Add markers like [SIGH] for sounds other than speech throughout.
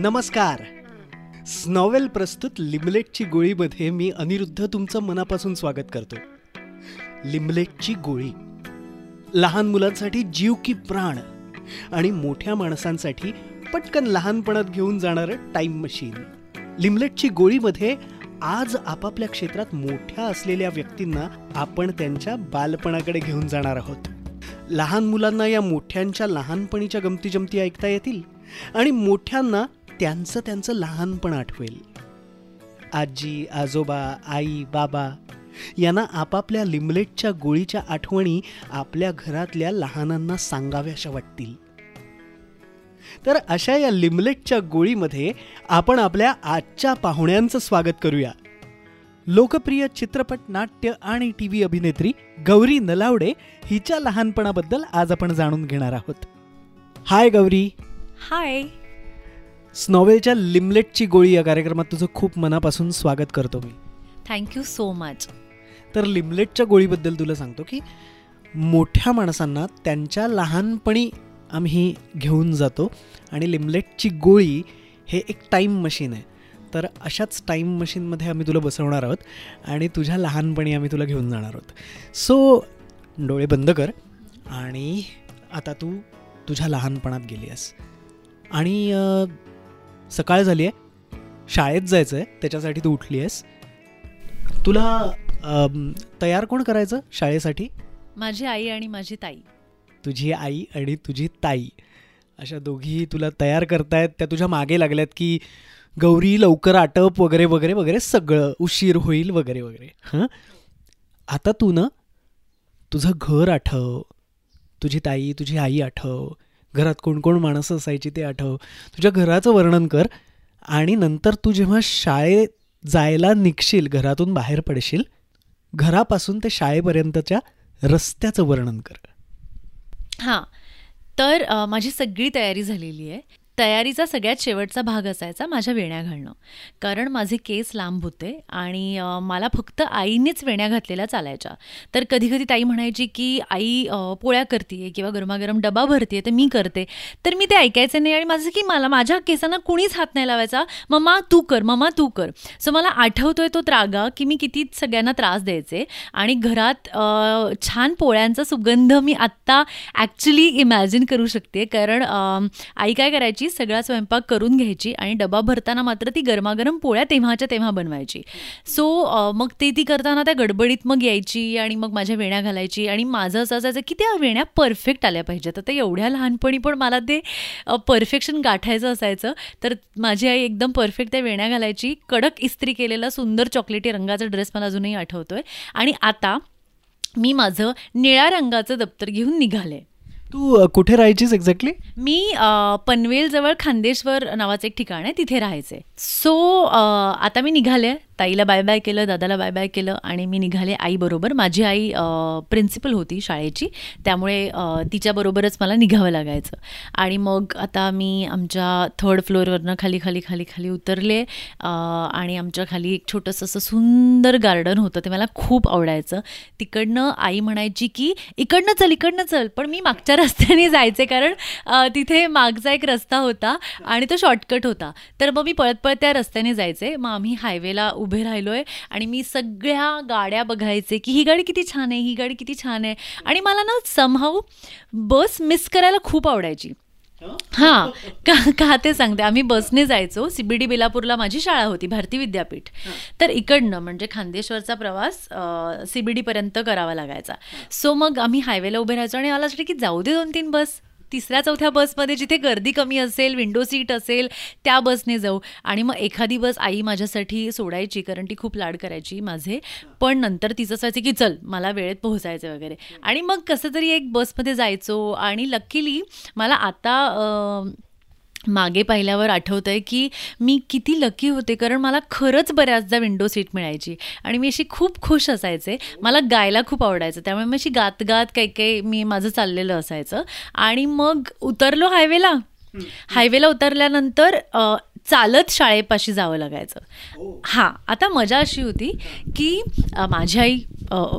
नमस्कार. स्नॉवेल प्रस्तुत लिमलेटची गोळीमध्ये मी अनिरुद्ध तुमचं मनापासून स्वागत करतो. लिमलेटची गोळी. लहान मुलांसाठी जीव की प्राण आणि मोठ्या माणसांसाठी पटकन लहानपणात घेऊन जाणारं टाईम मशीन. लिमलेटची गोळीमध्ये आज आपापल्या क्षेत्रात मोठ्या असलेल्या व्यक्तींना आपण त्यांच्या बालपणाकडे घेऊन जाणार आहोत. लहान मुलांना या मोठ्यांच्या लहानपणीच्या गमती जमती ऐकता येतील आणि मोठ्यांना त्यांचं त्यांचं लहानपण आठवेल. आजी आजोबा आई बाबा यांना आपापल्या लिमलेटच्या गोळीच्या आठवणी आपल्या घरातल्या लहानांना सांगाव्याशा वाटतील. तर अशा या लिमलेटच्या गोळीमध्ये आपण आपल्या आजच्या पाहुण्यांचं स्वागत करूया. लोकप्रिय चित्रपट नाट्य आणि टी व्ही अभिनेत्री गौरी नलावडे हिच्या लहानपणाबद्दल आज आपण जाणून घेणार आहोत. हाय गौरी. हाय. स्नॉवेलच्या लिमलेटची गोळी या कार्यक्रमात तुझं खूप मनापासून स्वागत करतो मी. थँक्यू सो मच तर लिमलेटच्या गोळीबद्दल तुला सांगतो की मोठ्या माणसांना त्यांच्या लहानपणी आम्ही घेऊन जातो आणि लिमलेटची गोळी हे एक टाईम मशीन आहे. तर अशाच टाईम मशीनमध्ये आम्ही तुला बसवणार आहोत आणि तुझ्या लहानपणी आम्ही तुला घेऊन जाणार आहोत. सो डोळे बंद कर आणि आता तू तुझ्या लहानपणात गेली आहेस. आणि सकाळ झाली आहे. शाळेत जायचं आहे. त्याच्यासाठी तू उठली आहेस. तुला तयार कोण करायचं शाळेसाठी? माझी आई आणि माझी ताई. तुझी आई आणि तुझी ताई. अशा दोघी तुला तयार करतायत. त्या तुझ्या मागे लागल्यात की गौरी लवकर आटप वगैरे वगैरे वगैरे सगळं. उशीर होईल वगैरे वगैरे. हां? आता तू ना तुझं घर आठव. तुझी ताई तुझी आई आठव. घरात कोण कोण माणसं असायची ते आठव. तुझ्या घराचं वर्णन कर आणि नंतर तू जेव्हा शाळेत जायला निघशील घरातून बाहेर पडशील घरापासून ते शाळेपर्यंतच्या रस्त्याचं वर्णन कर. हां. तर माझी सगळी तयारी झालेली आहे. तयारीचा सगळ्यात शेवटचा भाग असायचा माझ्या वेण्या घालणं. कारण माझे केस लांब होते आणि मला फक्त आईनेच वेण्या घातलेल्या चालायच्या. तर कधी कधी ताई म्हणायची की आई पोळ्या करते किंवा गरमागरम डबा भरते तर मी करते. तर मी ते ऐकायचे नाही आणि माझं की मला माझ्या केसांना कुणीच हात नाही लावायचा मम्मा तू कर मम्मा तू कर. सो मला आठवतोय तो त्रागा की मी किती सगळ्यांना त्रास द्यायचे आणि घरात छान पोळ्यांचा सुगंध मी आत्ता ॲक्च्युली इमॅजिन करू शकते. कारण आई काय करायची सगळा स्वयंपाक करून घ्यायची आणि डबा भरताना मात्र ती गरमागरम पोळ्या तेव्हाच्या तेव्हा बनवायची. सो मग ते ती करताना त्या गडबडीत मग यायची आणि मग माझ्या वेण्या घालायची आणि माझं असं असायचं की त्या वेण्या परफेक्ट आल्या पाहिजेत. तर ते एवढ्या लहानपणी पण मला ते परफेक्शन गाठायचं असायचं. तर माझी आई एकदम परफेक्ट त्या वेण्या घालायची. कडक इस्त्री केलेला सुंदर चॉकलेटी रंगाचा ड्रेस मला अजूनही आठवतोय. आणि आता मी माझं निळ्या रंगाचं दप्तर घेऊन निघाले. तू कुठे राहायचीस एक्झॅक्टली मी पनवेल पनवेलजवळ खांदेश्वर नावाचं एक ठिकाण आहे तिथे राहायचे. सो आता मी निघाले. ताईला बाय बाय केलं दादाला बाय बाय केलं आणि मी निघाले आईबरोबर माझी आई प्रिन्सिपल होती शाळेची. त्यामुळे तिच्याबरोबरच मला निघावं लागायचं. आणि मग आता मी आमच्या थर्ड फ्लोअरवरनं खाली खाली खाली खाली उतरले. आणि आमच्या खाली एक छोटंसं असं सुंदर गार्डन होतं. ते मला खूप आवडायचं. तिकडनं आई म्हणायची की इकडनं चल इकडनं चल. पण मी मागच्या रस्त्याने जायचे कारण तिथे मागचा एक रस्ता होता आणि तो शॉर्टकट होता. तर मग मी पळत पळत त्या रस्त्याने जायचे. मग आम्ही हायवेला उभे राहिलोय आणि मी सगळ्या गाड्या बघायचे की ही गाडी किती छान आहे ही गाडी किती छान आहे. आणि मला ना समहाऊ बस मिस करायला खूप आवडायची. हां? का का ते सांगते. आम्ही बसने जायचो. सीबीडी बेलापूरला माझी शाळा होती भारती विद्यापीठ. तर इकडनं म्हणजे खांदेश्वरचा प्रवास सीबीडी पर्यंत करावा लागायचा. सो मग आम्ही हायवेला उभे राहायचो आणि मला वाटलं की जाऊ दे दोन तीन बस तिसऱ्या चौथ्या बसमध्ये जिथे गर्दी कमी असेल विंडो सीट असेल त्या बसने जाऊ. आणि मग एखादी बस आई माझ्यासाठी सोडायची कारण ती खूप लाड करायची माझे. पण नंतर तिचं असायचं की चल मला वेळेत पोहोचायचं वगैरे. आणि मग कसं तरी एक बसमध्ये जायचो आणि लकीली मला आता मागे पाहिल्यावर आठवत आहे की मी किती लकी होते कारण मला खरंच बऱ्याचदा विंडो सीट मिळायची. आणि मी अशी खूप खुश असायचे. मला गायला खूप आवडायचं. त्यामुळे मी अशी गात गात काही काही मी माझं चाललेलं असायचं. आणि मग उतरलो हायवेला हायवेला उतरल्यानंतर चालत शाळेपाशी जावं लागायचं. हां आता मजा अशी होती की माझी आई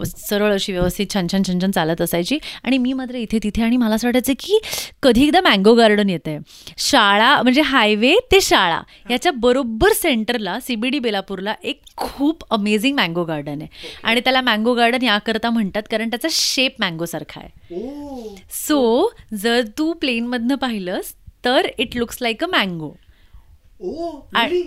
सरळ अशी व्यवस्थित छान छान छान छान चालत असायची आणि मी मात्र इथे तिथे आणि मला असं वाटायचं की कधी एकदा मँगो गार्डन येत आहे शाळा म्हणजे हायवे ते शाळा याच्या बरोबर सेंटरला सी बी डी बेलापूरला एक खूप अमेझिंग मँगो गार्डन आहे. आणि त्याला मँगो गार्डन याकरता म्हणतात कारण त्याचा शेप मँगोसारखा आहे. सो जर तू प्लेनमधनं पाहिलंस तर it looks like a mango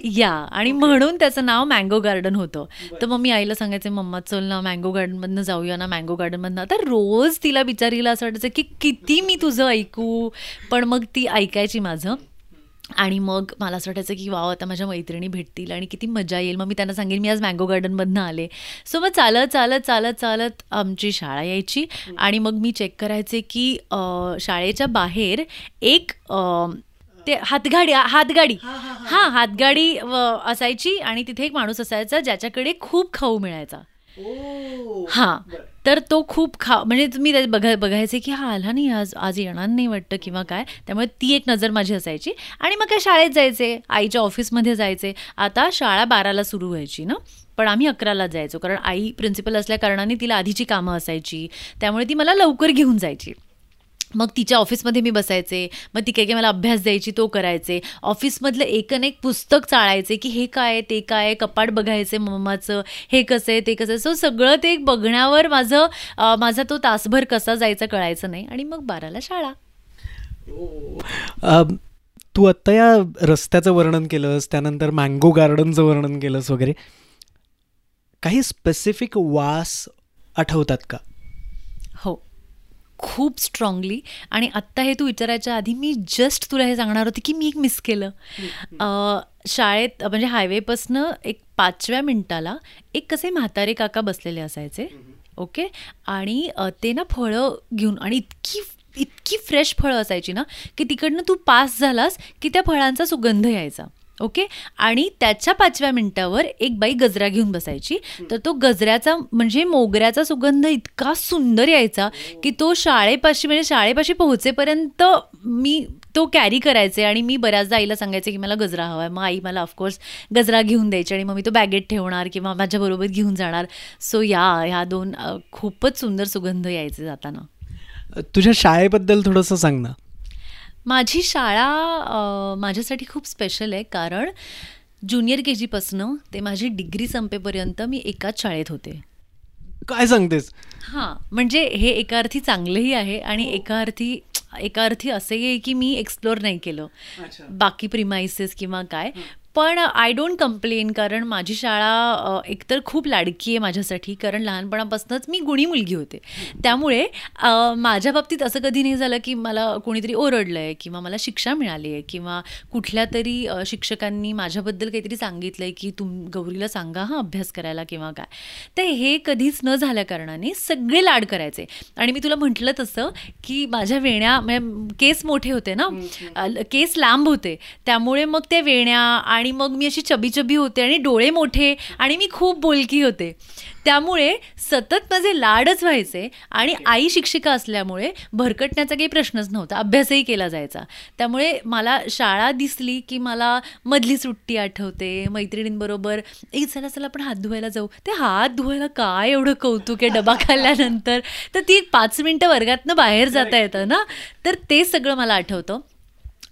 या. आणि म्हणून त्याचं नाव मँगो गार्डन होतं. तर मग मी आईला सांगायचे मम्मा चल ना मँगो गार्डनमधनं जाऊया ना मँगो गार्डनमधनं आता रोज तिला बिचारीला असं वाटायचं की किती मी तुझं ऐकू. पण मग ती ऐकायची माझं. आणि मग मला असं वाटायचं की वाव आता माझ्या मैत्रिणी भेटतील आणि किती मजा येईल. मग मी त्यांना सांगेन मी आज मँगो गार्डनमधनं आले. सो मग चालत चालत चालत चालत आमची शाळा यायची. आणि मग मी चेक करायचे की शाळेच्या बाहेर एक ते हातगाडी हातगाडी. हां हातगाडी असायची आणि तिथे एक माणूस असायचा ज्याच्याकडे खूप खाऊ मिळायचा. हां. तर तो खूप खा म्हणजे तुम्ही ते बघा बघायचे की हा आला नाही आज आज येणार नाही वाटतं किंवा काय. त्यामुळे ती एक नजर माझी असायची. आणि मग काय शाळेत जायचे आईच्या ऑफिसमध्ये जायचे. आता शाळा बाराला सुरू व्हायची ना. पण आम्ही अकराला जायचो. कारण आई प्रिन्सिपल असल्या कारणाने तिला आधीची कामं असायची. त्यामुळे ती मला लवकर घेऊन जायची. मग तिच्या ऑफिसमध्ये मी बसायचे मग ती काही काय मला अभ्यास द्यायची तो करायचे. ऑफिसमधलं एकन एक पुस्तक चाळायचे की हे काय ते काय कपाट बघायचे मम्माचं हे कसं आहे ते कसं आहे. सो सगळं ते एक बघण्यावर माझं माझा तो तासभर कसा जायचा कळायचं नाही. आणि मग बाराला शाळा. तू आत्ता या रस्त्याचं वर्णन केलंस त्यानंतर मँगो गार्डनचं वर्णन केलंस वगैरे. काही स्पेसिफिक वास आठवतात का? खूप स्ट्रॉंगली आणि आत्ता हे तू विचारायच्या आधी मी जस्ट तुला हे सांगणार होते की मी एक मिस केलं. शाळेत म्हणजे हायवेपासनं एक पाचव्या मिनिटाला एक कसे म्हातारे काका बसलेले असायचे. ओके? आणि ते ना फळं घेऊन आणि इतकी इतकी फ्रेश फळं असायची ना की तिकडनं तू पास झालास की त्या फळांचा सुगंध यायचा. ओके? आणि त्याच्या पाचव्या मिनिटावर एक बाई गजरा घेऊन बसायची. तर तो गजऱ्याचा म्हणजे मोगऱ्याचा सुगंध इतका सुंदर यायचा की तो शाळेपाशी म्हणजे शाळेपाशी पोहोचेपर्यंत मी तो कॅरी करायचे आणि मी बऱ्याचदा आईला सांगायचे की मला गजरा हवा आहे. मग आई मला ऑफकोर्स गजरा घेऊन द्यायची आणि मग मी तो बॅगेत ठेवणार किंवा माझ्याबरोबर घेऊन जाणार. सो या ह्या दोन खूपच सुंदर सुगंध यायचे जाताना. तुझ्या शाळेबद्दल थोडंसं सांग ना. माझी शाळा माझ्यासाठी खूप स्पेशल आहे कारण ज्युनियर के जीपासनं ते माझी डिग्री संपेपर्यंत मी एकाच शाळेत होते. काय सांगतेस? हां म्हणजे हे एका अर्थी चांगलंही आहे आणि एका अर्थी एका अर्थी असंही आहे की मी एक्सप्लोअर नाही केलं. बाकी प्रिमाइसेस किंवा काय. पण आय डोंट कंप्लेन कारण माझी शाळा एकतर खूप लाडकी आहे माझ्यासाठी कारण लहानपणापासूनच मी गुणी मुलगी होते. त्यामुळे माझ्या बाबतीत असं कधी नाही झालं की मला कोणीतरी ओरडलं आहे किंवा मला शिक्षा मिळाली आहे किंवा कुठल्या तरी शिक्षकांनी माझ्याबद्दल काहीतरी सांगितलं आहे की तुम गौरीला सांगा हां अभ्यास करायला किंवा काय. तर हे कधीच न झाल्या कारणाने सगळे लाड करायचे. आणि मी तुला म्हटलं तसं की माझ्या वेण्या म्हणजे केस मोठे होते ना केस लांब होते. त्यामुळे मग त्या वेण्या आणि मग मी अशी चबी चबी होते आणि डोळे मोठे आणि मी खूप बोलकी होते. त्यामुळे सतत माझे लाडच व्हायचे आणि आई शिक्षिका असल्यामुळे भरकटण्याचा काही प्रश्नच नव्हता. अभ्यासही केला जायचा. त्यामुळे मला शाळा दिसली की मला मधली सुट्टी आठवते मैत्रिणींबरोबर ए चला चला आपण हात धुवायला जाऊ. ते हात धुवायला काय एवढं कौतुक आहे डबा खाल्ल्यानंतर? तर ती एक पाच मिनटं वर्गातनं बाहेर जाता येतं ना? तर ते सगळं मला आठवतं.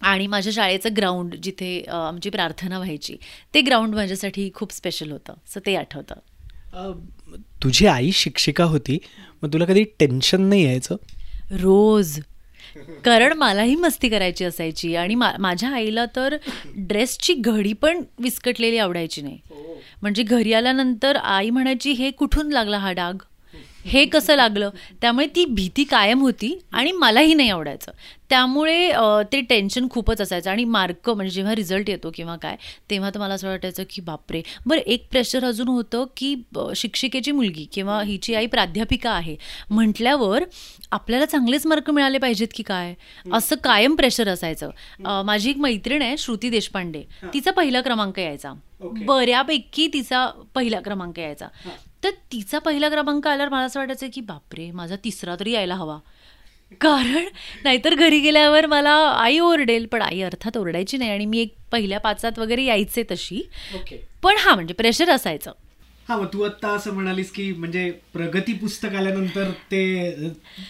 आणि माझ्या शाळेचं ग्राउंड जिथे आमची प्रार्थना व्हायची ते ग्राउंड माझ्यासाठी खूप स्पेशल होतं. सो ते आठवतं. तुझी आई शिक्षिका होती मग तुला कधी टेन्शन नाही यायचं? रोज. कारण मलाही मस्ती करायची असायची आणि मा माझ्या आईला तर ड्रेसची घडी पण विस्कटलेली आवडायची नाही. म्हणजे घरी आल्यानंतर आई म्हणायची हे कुठून लागला हा डाग? हे कसं लागलं? त्यामुळे ती भीती कायम होती आणि मलाही नाही आवडायचं. त्यामुळे ते टेन्शन खूपच असायचं आणि मार्क म्हणजे जेव्हा रिझल्ट येतो किंवा काय तेव्हा तर मला असं वाटायचं की बापरे. बरं एक प्रेशर अजून होतं की शिक्षिकेची मुलगी किंवा हिची आई प्राध्यापिका आहे म्हटल्यावर आपल्याला चांगलेच मार्क मिळाले पाहिजेत की काय? असं कायम प्रेशर असायचं. माझी एक मैत्रीण आहे श्रुती देशपांडे. तिचा पहिला क्रमांक यायचा. बऱ्यापैकी तिचा पहिला क्रमांक यायचा. तर तिचा पहिला क्रमांक आल्यावर मला असं वाटायचं की बापरे माझा तिसरा तरी यायला हवा. कारण नाहीतर घरी गेल्यावर मला आई ओरडेल पण आई अर्थात ओरडायची नाही आणि मी एक पहिल्या पाचात वगैरे यायचे तशी. पण हा म्हणजे प्रेशर असायचं. हा मग तू आता असं म्हणालीस की म्हणजे प्रगती पुस्तक आल्यानंतर ते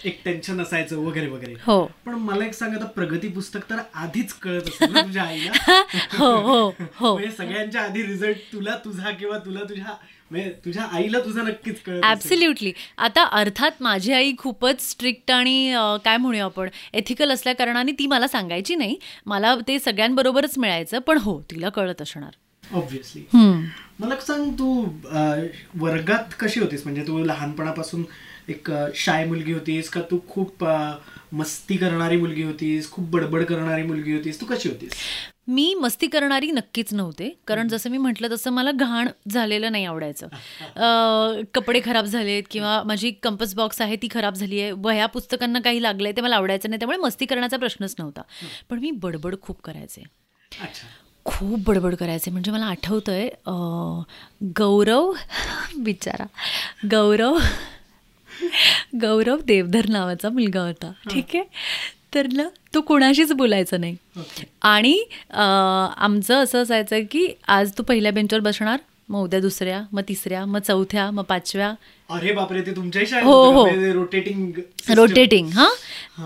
एक टेन्शन असायचं वगैरे वगैरे. हो. पण मला एक सांग आता प्रगती पुस्तक तर आधीच कळत असेल ना तुझ्या आईला. [LAUGHS] हो हो हो. [LAUGHS] म्हणजे सगळ्यांच्या आधी रिझल्ट तुला तुझा किंवा तुला तुझ्या तुझ्या आईला तुझा नक्कीच कळत. ऍब्सल्युटली आता अर्थात माझी आई खूपच स्ट्रिक्ट आणि काय म्हणूया आपण एथिकल असल्या कारणाने ती मला सांगायची नाही. मला ते सगळ्यांबरोबरच मिळायचं पण हो तिला कळत असणार. ऑब्व्हियसली हम्म. मला सांग तू वर्गात कशी होतीस? म्हणजे तू लहानपणापासून एक शाय मुलगी होतीस का तू खूप मस्ती करणारी मुलगी होतीस? खूप बडबड करणारी मुलगी होतीस? तू कशी होतीस? मी मस्ती करणारी नक्कीच नव्हते. कारण जसं मी म्हटलं तसं मला घाण झालेलं नाही आवडायचं. [LAUGHS] कपडे खराब झालेत किंवा माझी कंपस बॉक्स आहे ती खराब झाली आहे. वह्या पुस्तकांना काही लागलंय ते मला आवडायचं नाही. त्यामुळे मस्ती करण्याचा प्रश्नच नव्हता. पण मी बडबड खूप करायचे. खूप बडबड करायचे. म्हणजे मला आठवतंय गौरव [LAUGHS] बिचारा. गौरव [LAUGHS] गौरव देवधर नावाचा मुलगा होता. ठीक आहे? तर ना तो कोणाशीच बोलायचा नाही. ओके. आणि आमचं असं असायचं की आज तू पहिल्या बेंचवर बसणार मग उद्या दुसऱ्या मग तिसऱ्या मग चौथ्या मग पाचव्या. अरे बापरे ते तुमच्याही हो, हो. रोटेटिंग रोटेटिंग हां?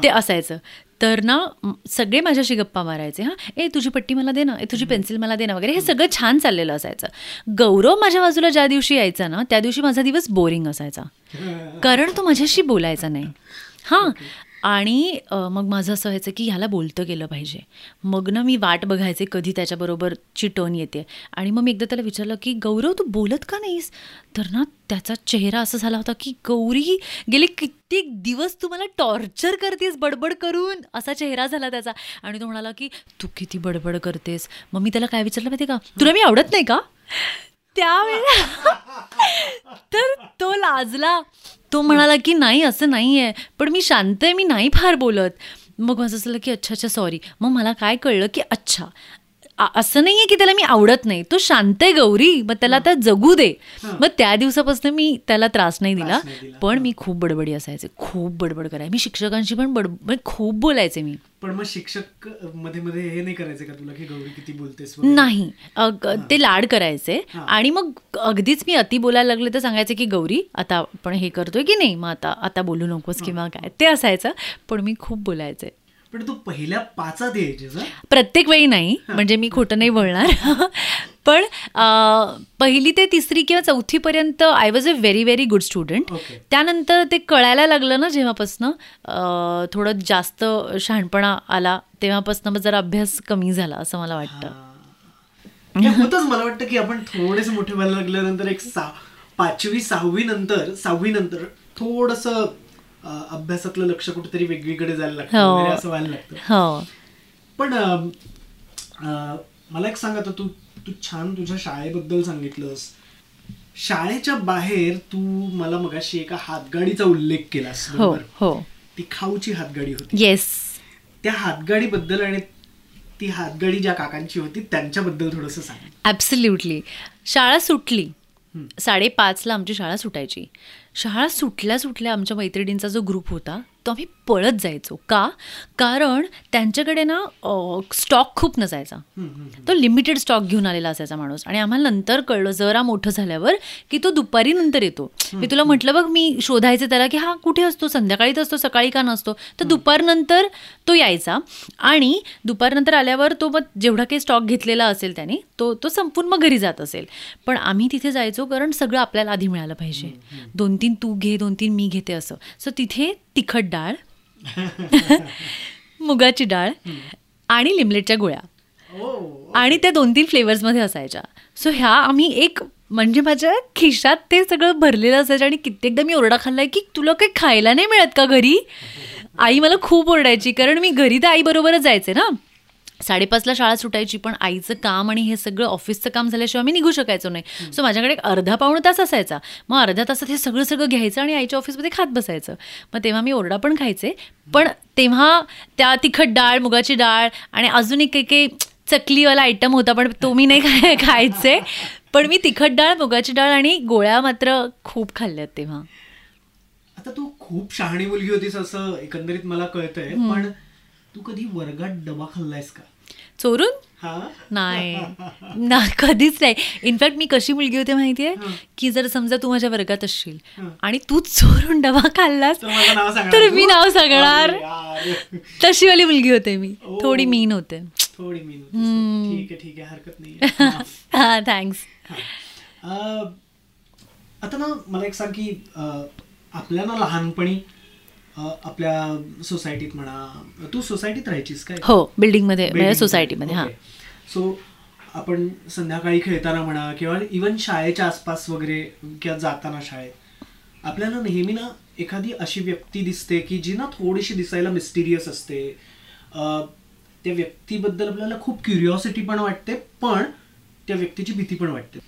ते असायचं. तर ना सगळे माझ्याशी गप्पा मारायचे हां? ए तुझी पट्टी मला दे ना ए तुझी पेन्सिल मला दे ना वगैरे हे सगळं छान चाललेलं असायचं. गौरव माझ्या बाजूला ज्या दिवशी यायचा ना त्या दिवशी माझा दिवस बोरिंग असायचा. [LAUGHS] कारण तो माझ्याशी बोलायचा नाही. हां? आणि मग माझं असं व्हायचं की ह्याला बोलतं गेलं पाहिजे. मग ना मी वाट बघायचे कधी त्याच्याबरोबर टर्न येते. आणि मग मी एकदा त्याला विचारलं की गौरव तू बोलत का नाहीस? तर ना त्याचा चेहरा असा झाला होता की गौरी गेले कित्येक दिवस तू मला टॉर्चर करतेस बडबड करून. असा चेहरा झाला त्याचा. आणि तो म्हणाला की तू किती बडबड करतेस. मग मी त्याला काय विचारलं माहिती का? तुला मी आवडत नाही का? त्यावेळेला तर तो लाजला. तो म्हणाला की नाही असं नाही आहे पण मी शांत आहे मी नाही फार बोलत. मग माझं असं की अच्छा अच्छा सॉरी मग मला काय कळलं की अच्छा असं नाही आहे की त्याला मी आवडत नाही. तो शांत आहे गौरी मग त्याला आता जगू दे. मग त्या दिवसापासून मी त्याला त्रास नाही दिला. पण मी खूप बडबडी असायचे. खूप बडबड करायचे. मी शिक्षकांशी पण बड म्हणजे खूप बोलायचे मी. पण मग शिक्षकमध्ये मध्ये हे नाही करायचे का तुला की गौरी किती बोलतेस? नाही. ते लाड करायचे. आणि मग अगदीच मी अति बोलायला लागले तर सांगायचे की गौरी आता आपण हे करतोय की नाही? मग आता आता बोलू नकोस किंवा काय? ते असायचं. पण मी खूप बोलायचे. पण तू पहिल्या पाचात यायचीस? प्रत्येक वेळी नाही म्हणजे मी खोटं नाही बोलणार. [LAUGHS] पण पहिली ते तिसरी किंवा चौथीपर्यंत I was a very very good student त्यानंतर ते कळायला लागलं ना जेव्हापासनं थोडं जास्त शहाणपणा आला तेव्हापासनं मग जरा अभ्यास कमी झाला असं मला वाटतं. होतच मला वाटतं की आपण थोडेसे मोठे व्हायला लागल्यानंतर एक सा पाचवी सहावी नंतर सहावी नंतर थोडस अभ्यासातलं लक्ष कुठेतरी वेगळीकडे जायला लागतं हो. असं व्हायला लागतं. हो. पण मला एक सांग आता तू तू छान तुझ्या शाळेबद्दल सांगितलंस. शाळेच्या बाहेर तू मला मगाशी एका हातगाडीचा उल्लेख केलास हो हो. ती खाऊची हातगाडी होती. येस त्या हातगाडीबद्दल आणि ती हातगाडी ज्या काकांची होती त्यांच्याबद्दल थोडस सांग. ॲब्सल्युटली शाळा सुटली. साडेपाचला आमची शाळा सुटायची. शाळा सुटल्या सुटल्या आमच्या मैत्रिणींचा जो ग्रुप होता तो आम्ही पळत जायचो. का? कारण त्यांच्याकडे ना स्टॉक खूप नसायचा. तो लिमिटेड स्टॉक घेऊन आलेला असायचा माणूस. आणि आम्हाला नंतर कळलं जरा मोठं झाल्यावर की तो दुपारी नंतर येतो. मी तुला म्हटलं बघ मी शोधायचं त्याला की हा कुठे असतो? संध्याकाळीच असतो सकाळी का नसतो? तर दुपारनंतर तो यायचा. आणि दुपारनंतर आल्यावर तो मग जेवढा काही स्टॉक घेतलेला असेल त्याने तो तो संपून मग घरी जात असेल. पण आम्ही तिथे जायचो कारण सगळं आपल्याला आधी मिळालं पाहिजे. दोन तीन तू घे दोन तीन मी घेते असं. सो तिथे तिखट डाळ [LAUGHS] मुगाची डाळ आणि लिमलेटच्या गोळ्या. ओ आणि त्या दोन तीन फ्लेवर्समध्ये असायच्या. सो ह्या आम्ही एक म्हणजे माझ्या खिशात ते सगळं भरलेलं असायचं आणि कित्येकदा मी ओरडा खाल्लाय की तुला काही खायला नाही मिळत का घरी? आई मला खूप ओरडायची कारण मी घरी तर आईबरोबरच जायचे ना. साडेपाचला शाळा सुटायची पण आईचं काम आणि हे सगळं ऑफिसचं काम झाल्याशिवाय मी निघू शकायचो नाही. सो माझ्याकडे एक अर्धा पाऊण तास असायचा. मग अर्ध्या तासात हे सगळं सगळं घ्यायचं आणि आईच्या ऑफिसमध्ये खात बसायचं. मग तेव्हा मी ओरडा पण खायचे पण तेव्हा त्या तिखट डाळ मुगाची डाळ आणि अजून एक काही काही चकलीवाला आयटम होता पण तो मी नाही खाय खायचे. पण मी तिखट डाळ मुगाची डाळ आणि गोळ्या मात्र खूप खाल्ल्यात तेव्हा. आता तू खूप शहाणी मुलगी होतीस असं एकंदरीत मला कळतंय पण तू कधी वर्गात डबा खाल्लायस का? चोरून? हा? नाही. ना कधीच नाही. इनफॅक्ट मी कशी मुलगी होते माहितीये? की जर समजा तू माझ्या वर्गात असशील. आणि तू चोरून डबा खाल्लास तर? मी नाव सांगणार. तशी वाली मुलगी होते मी. थोडी मीन होते. थोडी मी ठीक आहे ठीक आहे. हरकत नाही हा. [LAUGHS] थँक्स आता ना मला एक सांग की आपल्या ना लहानपणी आपल्या सोसायटीत म्हणा तू सोसायटीत राहायचीस काय? हो बिल्डिंगमध्ये म्हणजे सोसायटीमध्ये हा. सो आपण संध्याकाळी खेळताना म्हणा किंवा इवन शाळेच्या आसपास वगैरे किंवा जाताना शाळेत आपल्याला नेहमी ना एखादी अशी व्यक्ती दिसते की जी ना थोडीशी दिसायला मिस्टिरियस असते. त्या व्यक्तीबद्दल आपल्याला खूप क्युरिओसिटी पण वाटते पण त्या व्यक्तीची भीती पण वाटते.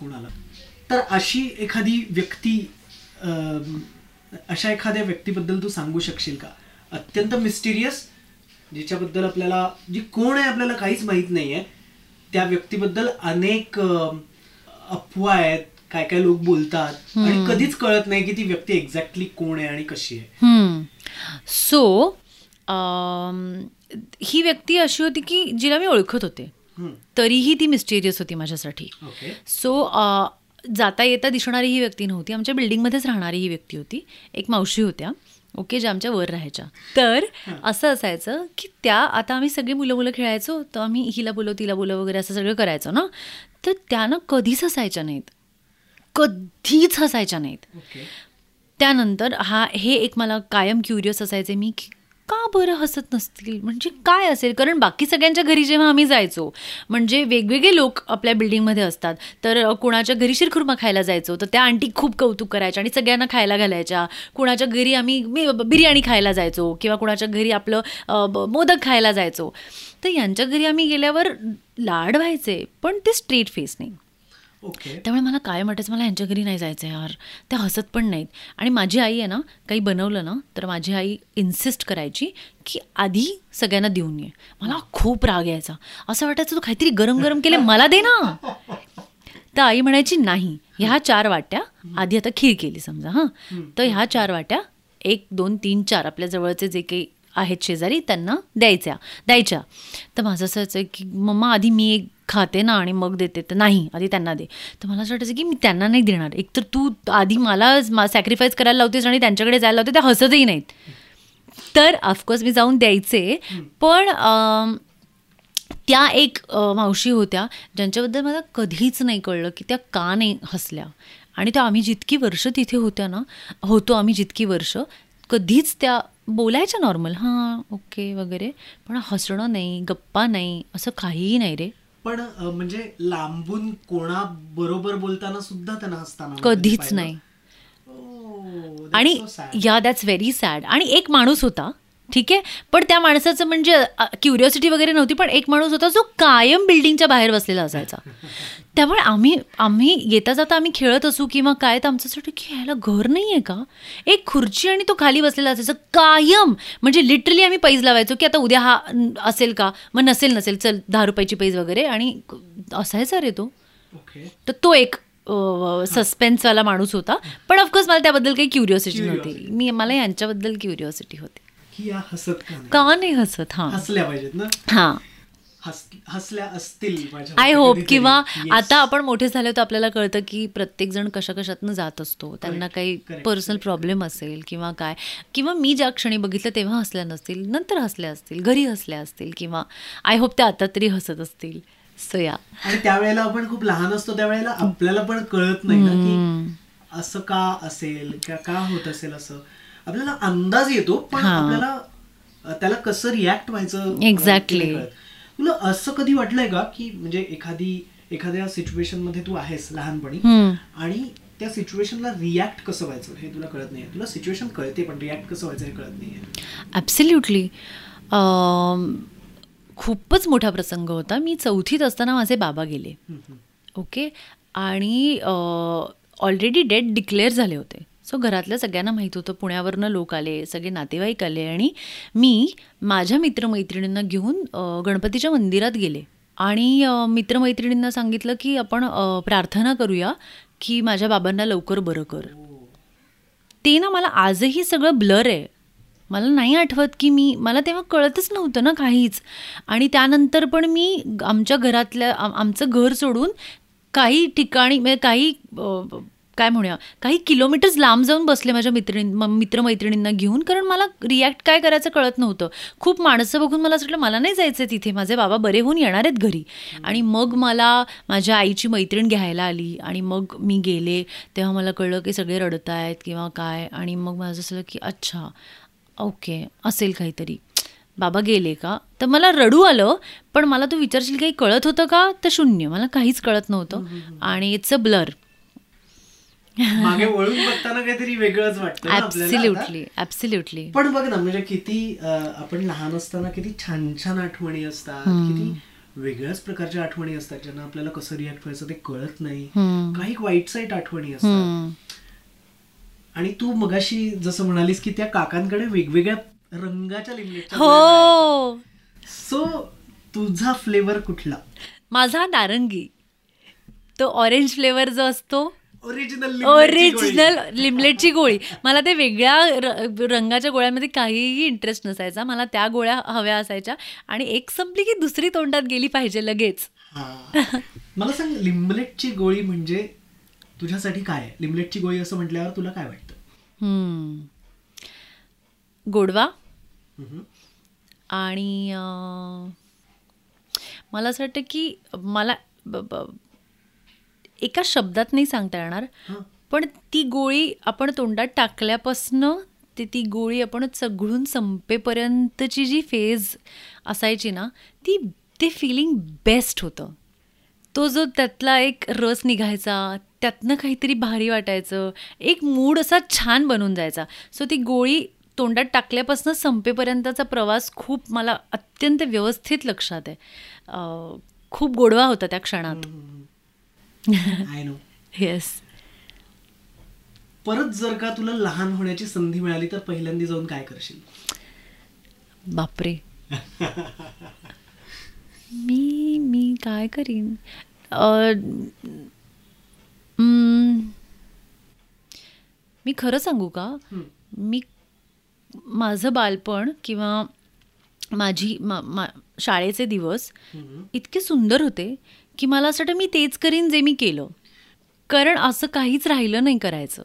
कोणाला? तर अशी एखादी व्यक्ती अं, अशा एखाद्या व्यक्तीबद्दल तू सांगू शकशील का? अत्यंत मिस्टिरियस जिच्याबद्दल आपल्याला जी कोण आहे आपल्याला काहीच माहीत नाहीये त्या व्यक्तीबद्दल अनेक अफवा आहेत काय काय लोक बोलतात आणि कधीच कळत नाही की ती व्यक्ती एक्झॅक्टली कोण आहे आणि कशी आहे. सो ही व्यक्ती अशी होती की जिला मी ओळखत होते. तरीही ती मिस्टेरियस होती माझ्यासाठी. सो जाता येता दिसणारी ही व्यक्ती नव्हती. आमच्या बिल्डिंगमध्येच राहणारी ही व्यक्ती होती. एक मावशी होत्या. ओके ज्या आमच्या वर राहायच्या. तर असं असायचं की त्या आता आम्ही सगळी मुलं मुलं खेळायचो तर आम्ही हिला बोलव तिला बोलव वगैरे असं सगळं करायचो ना. तर त्या ना कधीच हसायच्या नाहीत. कधीच हसायच्या नाहीत. त्यानंतर हा हे एक मला कायम क्युरियस असायचे मी की का बरं हसत नसतील? म्हणजे काय असेल? कारण बाकी सगळ्यांच्या घरी जेव्हा आम्ही जायचो म्हणजे वेगवेगळे लोक आपल्या बिल्डिंगमध्ये असतात तर कुणाच्या घरी शिरखुर्मा खायला जायचो तर त्या आंटी खूप कौतुक करायच्या आणि सगळ्यांना खायला घालायच्या. कुणाच्या घरी आम्ही बिर्याणी खायला जायचो किंवा कुणाच्या घरी आपलं मोदक खायला जायचो. तर यांच्या घरी आम्ही गेल्यावर लाड व्हायचे पण ते स्ट्रीट फेस नाही. ओके. त्यामुळे मला काय वाटायचं मला यांच्या घरी नाही जायचं यार. त्या हसत पण नाहीत. आणि माझी आई आहे ना काही बनवलं ना तर माझी आई इन्सिस्ट करायची की आधी सगळ्यांना देऊन ये. मला खूप राग यायचा. असं वाटायचं तू काहीतरी गरम गरम केले मला दे ना. तर आई म्हणायची नाही ह्या चार वाट्या आधी आता खीर केली समजा हां. तर ह्या चार वाट्या एक दोन तीन चार आपल्या जवळचे जे काही आहेत शेजारी त्यांना द्यायच्या द्यायच्या. तर माझं असं व्हायचं की मम्मा आधी मी एक खाते ना आणि मग देते तर नाही आधी त्यांना दे. तर मला असं वाटायचं की मी त्यांना नाही देणार. एक तर तू आधी मला सॅक्रिफाईस करायला लावतेस आणि त्यांच्याकडे जायला लावते त्या हसतही नाहीत. तर ऑफकोर्स मी जाऊन द्यायचे. पण त्या एक मावशी होत्या ज्यांच्याबद्दल मला कधीच नाही कळलं की त्या का नाही हसल्या. आणि त्या आम्ही जितकी वर्ष तिथे होत्या ना होतो आम्ही जितकी वर्ष कधीच त्या बोलायच्या नॉर्मल हां ओके वगैरे. पण हसणं नाही गप्पा नाही असं काहीही नाही रे. पण म्हणजे लांबून कोणा बरोबर बोलताना सुद्धा त्यांना हसताना कधीच. नाही Oh, आणि. या दॅट्स व्हेरी सॅड आणि एक माणूस होता ठीक आहे? पण त्या माणसाचं म्हणजे क्युरिओसिटी वगैरे नव्हती पण एक माणूस होता जो कायम बिल्डिंगच्या बाहेर बसलेला असायचा. त्यामुळे आम्ही आम्ही येता जाता आम्ही खेळत असू किंवा काय तर आमच्यासाठी की ह्याला घर नाही आहे का? एक खुर्ची आणि तो खाली बसलेला असायचा. कायम! म्हणजे लिटरली आम्ही पैज लावायचो की आता उद्या हा असेल का? मग नसेल नसेल. चल दहा रुपयाची पैज वगैरे आणि असायचा रे तो. तर तो एक सस्पेन्सवाला माणूस होता. पण ऑफकोर्स मला त्याबद्दल काही क्युरिओसिटी नव्हती. मी मला यांच्याबद्दल क्युरिओसिटी होती. की या हसत का नाही? का नाही हसत? हा. हसल्या पाहिजेत ना? हा. हस हसल्या असतील आय होप. किंवा. आता आपण मोठे झाले तर आपल्याला कळतं की प्रत्येक जण कशा कशातनं जात असतो. त्यांना काही पर्सनल प्रॉब्लेम असेल किंवा काय. किंवा मी ज्या क्षणी बघितलं तेव्हा हसल्या नसतील नंतर हसल्या असतील घरी हसल्या असतील किंवा आय होप त्या आता तरी हसत असतील. सो या आणि त्यावेळेला आपण खूप लहान असतो त्यावेळेला आपल्याला पण कळत नाही ना की असं का असेल का होत असेल असं. आपल्याला अंदाज येतो पण. आपल्याला त्याला कसं रिॲक्ट व्हायचं नाही कळत. तुला असं कधी वाटलंय का की म्हणजे एखादी एखाद्या सिच्युएशनमध्ये तू आहेस लहानपणी. आणि त्या सिच्युएशनला रिॲक्ट कसं व्हायचं हे तुला कळत नाही तुला सिच्युएशन कळते पण रिॲक्ट कसं व्हायचं हे कळत नाहीये ॲब्सल्युटली खूपच मोठा प्रसंग होता मी चौथीत असताना माझे बाबा गेले. ओके आणि ऑलरेडी डेट डिक्लेअर झाले होते सो घरातल्या सगळ्यांना माहीत होतं पुण्यावरनं लोक आले सगळे नातेवाईक आले आणि मी माझ्या मित्रमैत्रिणींना घेऊन गणपतीच्या मंदिरात गेले. आणि मित्रमैत्रिणींना सांगितलं की आपण प्रार्थना करूया की माझ्या बाबांना लवकर बरं कर. ते ना मला आजही सगळं ब्लर आहे. मला नाही आठवत की मी मला तेव्हा कळतच नव्हतं ना काहीच. आणि त्यानंतर पण मी आमच्या घरातल्या आमचं घर सोडून काही ठिकाणी म्हणजे काही काय म्हणूया काही किलोमीटर्स लांब जाऊन बसले माझ्या मैत्रिणी म- मित्रमैत्रिणींना घेऊन कारण मला रिॲक्ट काय करायचं कळत नव्हतं. खूप माणसं बघून मला असं वाटलं मला नाही जायचं तिथे माझे बाबा बरे होऊन येणार आहेत घरी. आणि मग मला माझ्या आईची मैत्रीण घ्यायला आली आणि मग मी गेले. तेव्हा मला कळलं की सगळे रडत आहेत किंवा काय. आणि मग माझं असं की अच्छा ओके असेल काहीतरी. बाबा गेले का? तर मला रडू आलं पण मला तू विचारशील काही कळत होतं का? तर शून्य मला काहीच कळत नव्हतं. आणि इट्स अ ब्लर मागे वळून बघताना काहीतरी वेगळंच वाटतं पण बघ ना म्हणजे किती आपण लहान असताना किती छान छान आठवणी असतात किती वेगळ्याच प्रकारच्या आठवणी असतात ज्यांना आपल्याला कसं रिॲक्ट व्हायचं ते कळत नाही. काही वाईट साईट आठवणी असतात. आणि तू मगाशी जसं म्हणालीस की त्या काकांकडे वेगवेगळ्या रंगाच्या लिंबलेटच्या हो. सो तुझा फ्लेवर कुठला? माझा नारंगी. तो ऑरेंज फ्लेवर जो असतो ओरिजिनल ओरिजिनल लिमलेटची गोळी. मला ते वेगळ्या रंगाच्या गोळ्यांमध्ये काहीही इंटरेस्ट नसायचा. मला त्या गोळ्या हव्या असायच्या. आणि एक संपली की दुसरी तोंडात गेली पाहिजे लगेच. मला सांग लिंबलेटची गोळी म्हणजे तुझ्यासाठी काय? आहे लिंबलेटची गोळी असं म्हटल्यावर तुला काय वाटतं? हम्म. गोडवा. आणि मला असं वाटतं की मला एका शब्दात नाही सांगता येणार. पण ती गोळी आपण तोंडात टाकल्यापासनं ते ती गोळी आपण सगळून संपेपर्यंतची जी फेज असायची ना ती ते फिलिंग बेस्ट होतं. तो जो त्यातला एक रस निघायचा त्यातनं काहीतरी भारी वाटायचं एक मूड असा छान बनून जायचा. सो ती गोळी तोंडात टाकल्यापासून संपेपर्यंतचा प्रवास खूप मला अत्यंत व्यवस्थित लक्षात आहे. खूप गोडवा होता त्या क्षणात. आय नो येस परत जर का तुला लहान होण्याची संधी मिळाली तर पहिल्यांदा जाऊन काय करशील? बापरे. [LAUGHS] मी मी काय करीन? मी खरं सांगू का. मी माझं बालपण किंवा माझी मा, मा, शाळेचे दिवस. इतके सुंदर होते की मला असं वाटतं मी तेच करीन जे मी केलं. कारण असं काहीच राहिलं नाही करायचं.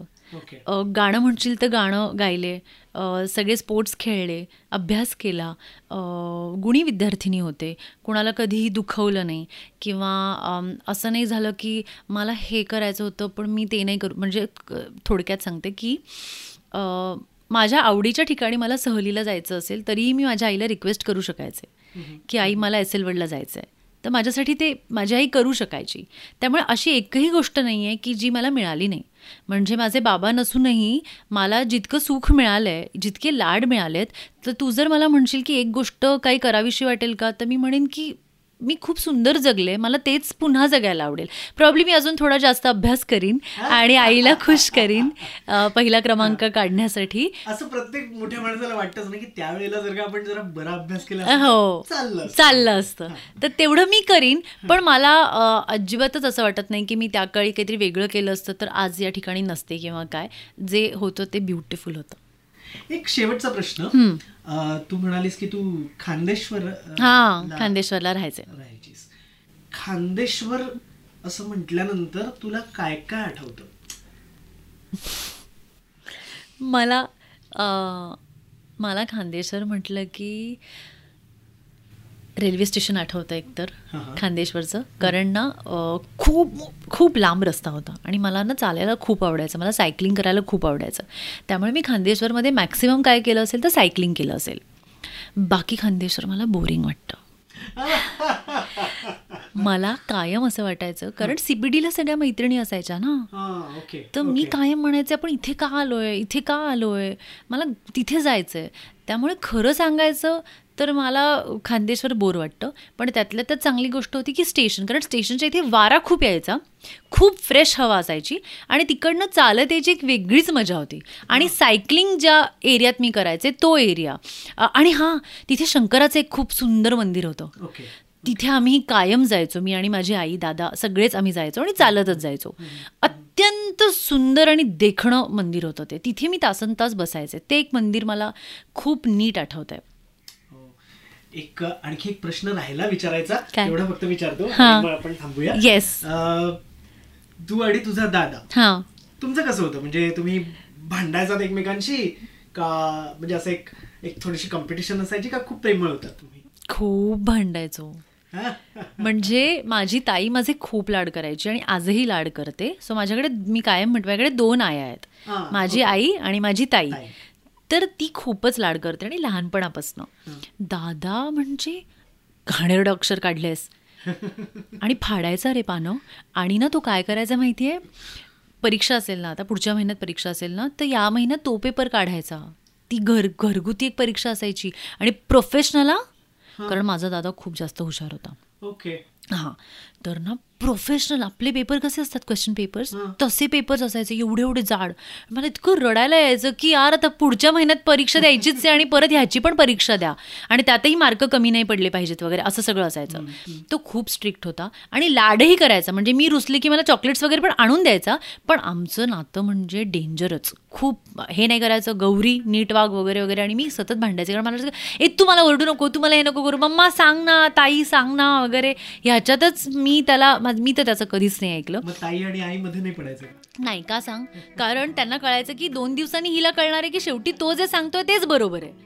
अ, गाणं म्हणशील तर गाणं गायले सगळे स्पोर्ट्स खेळले अभ्यास केला गुणी विद्यार्थिनी होते. कुणाला कधीही दुखवलं नाही. किंवा असं नाही झालं की मला हे करायचं होतं पण मी ते नाही करू. म्हणजे थोडक्यात सांगते की माझ्या आवडीच्या ठिकाणी मला सहलीला जायचं असेल तरीही मी माझ्या आईला रिक्वेस्ट करू शकायचे. की आई मला एस एल वडला जायचं आहे तर माझ्यासाठी ते माझी आई करू शकायची. त्यामुळे अशी एकही गोष्ट नाही आहे की जी मला मिळाली नाही. म्हणजे माझे बाबा नसूनही मला जितकं सुख मिळालं आहे जितके लाड मिळालेत तर तू जर मला म्हणशील की एक गोष्ट काही करावीशी वाटेल का तर मी म्हणेन की मी खूप सुंदर जगले मला तेच पुन्हा जगायला आवडेल. प्रॉब्ली मी अजून थोडा जास्त अभ्यास करीन आणि आईला खुश करीन पहिला क्रमांक काढण्यासाठी. असं प्रत्येक मोठ्या माणसाला वाटतच ना की त्यावेळेला जर का आपण जरा बरा अभ्यास केला हो. चाललं असतं. तर तेवढं मी करीन पण मला अजिबातच असं वाटत नाही की मी त्या काळी काहीतरी वेगळं केलं असतं तर आज या ठिकाणी नसते किंवा काय. जे होतं ते ब्युटिफुल होतं. एक शेवटचा प्रश्न. तू म्हणालीस की तू खांदेश्वर अं, हा ला खानदेश्वरला राहायचे राहायचीस. खांदेश्वर असं म्हटल्यानंतर तुला काय काय आठवतं? मला मला खांदेश्वर म्हटलं की रेल्वे स्टेशन आठवतं एकतर. खांदेश्वरचं कारण ना खूप खूप लांब रस्ता होता. आणि मला ना चालायला खूप आवडायचं. मला सायकलिंग करायला खूप आवडायचं. त्यामुळे मी खांदेश्वरमध्ये मॅक्सिमम काय केलं असेल तर सायकलिंग केलं असेल. बाकी खांदेश्वर मला बोरिंग वाटतं. मला कायम असं वाटायचं. कारण सीबीडीला सगळ्या मैत्रिणी असायच्या ना. तर मी. कायम म्हणायचे आपण इथे का आलोय? इथे का आलोय? मला तिथे जायचंय. त्यामुळे खरं सांगायचं तर मला खांदेश्वर बोर वाटतं. पण त्यातल्या त्यात चांगली गोष्ट होती की स्टेशन कारण स्टेशनच्या इथे वारा खूप यायचा खूप फ्रेश हवा असायची आणि तिकडनं चालत यायची एक वेगळीच मजा होती. आणि सायकलिंग ज्या एरियात मी करायचे तो एरिया आणि हां तिथे शंकराचं एक खूप सुंदर मंदिर होतं. तिथे आम्ही कायम जायचो मी आणि माझी आई दादा सगळेच आम्ही जायचो आणि चालतच जायचो. अत्यंत सुंदर आणि देखणं मंदिर होतं ते. तिथे मी तासन तास बसायचे. ते एक मंदिर मला खूप नीट आठवत आहे हो. एक आणखी एक प्रश्न राहिला विचारायचा? एवढा फक्त विचारतो. आपण थांबूया. येस तू आणि तुझा दादा. हां. तुमचं कसं होतं? म्हणजे तुम्ही भांडायचात एकमेकांशी का म्हणजे असं एक एक थोडीशी कॉम्पिटिशन असायची का? खूप प्रेमळ होतात तुम्ही? खूप भांडायचो? [LAUGHS] म्हणजे माझी ताई माझे खूप लाड करायची आणि आजही लाड करते. सो माझ्याकडे मी कायम म्हणतो माझ्याकडे दोन आया आहेत. माझी आई आणि माझी ताई. ताई. तर ती खूपच लाड करते आणि लहानपणापासनं. दादा म्हणजे घाणेरडं अक्षर काढलेस. [LAUGHS] आणि फाडायचा रे पानं. आणि ना तो काय करायचा माहितीये? परीक्षा असेल ना आता पुढच्या महिन्यात परीक्षा असेल ना तर या महिन्यात तो पेपर काढायचा. ती घर घरगुती एक परीक्षा असायची. आणि प्रोफेशनल कारण माझा दादा खूप जास्त हुशार होता. ओके. हां. तर ना प्रोफेशनल आपले पेपर कसे असतात क्वेश्चन पेपर्स. तसे पेपर्स असायचे एवढे एवढे जाड. मला इतकं रडायला यायचं की यार आता पुढच्या महिन्यात परीक्षा द्यायचीच आहे आणि परत ह्याची पण परीक्षा द्या. आणि त्यातही मार्क कमी नाही पडले पाहिजेत वगैरे असं सगळं असायचं. तो खूप स्ट्रिक्ट होता. आणि लाडही करायचा. म्हणजे मी रुसले की मला चॉकलेट्स वगैरे पण आणून द्यायचा. पण आमचं नातं म्हणजे डेंजरच खूप हे नाही करायचं गौरी नीट वाग वगैरे वगैरे. आणि मी सतत भांडायचे. कारण मला ए तू मला ओरडू नको तू मला हे नको करू. मम्मा सांग ना ताई सांग ना वगैरे. ह्याच्यातच मी त्याला मा- मी तर त्याचं कधीच नाही ऐकलं. ताई आणि आई मध्ये नाही पडायचं? नाही का सांग? कारण त्यांना कळायचं की दोन दिवसांनी हिला कळणार आहे की शेवटी तो जे सांगतोय तेच बरोबर आहे.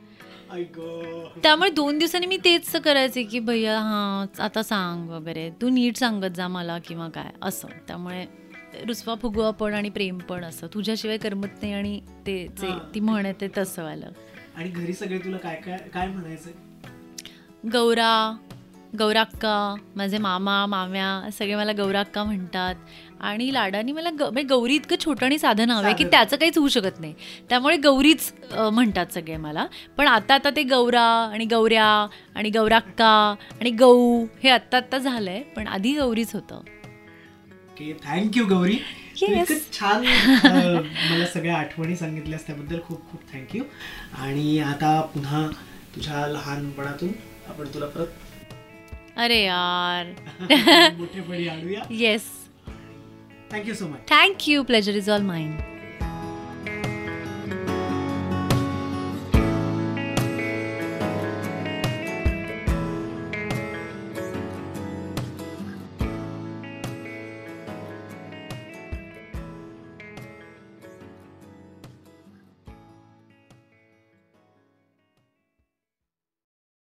त्यामुळे दोन दिवसांनी मी तेच करायचे की भैया हां आता सांग वगैरे. तू नीट सांगत जा मला किंवा काय असं. त्यामुळे रुसवा फुगवा पण आणि प्रेम पण असं. तुझ्याशिवाय करमत नाही आणि ते जे. ती म्हण आहे ते तसं व्हायला आणि घरी सगळे तुला काय काय काय म्हणायचं गौरा गौराक्का माझे मामा माम्या सगळे मला गौराक्का म्हणतात. आणि लाडानी मला ग म्हणजे गौरी इतकं छोटं आणि साधं नाव आहे की. त्याचं काहीच होऊ शकत नाही. त्यामुळे गौरीच म्हणतात सगळे मला. पण आता आता ते गौरा आणि गौऱ्या आणि गौराक्का आणि गौ हे आत्ता आत्ता झालंय पण आधी गौरीच होतं. Thank you Gauri. छान मला सगळ्या आठवणी सांगितल्यास त्याबद्दल खूप खूप थँक्यू आणि आता पुन्हा तुझ्या लहानपणातून आपण तुला परत अरे यार. Yes thank you so much thank you pleasure is all mine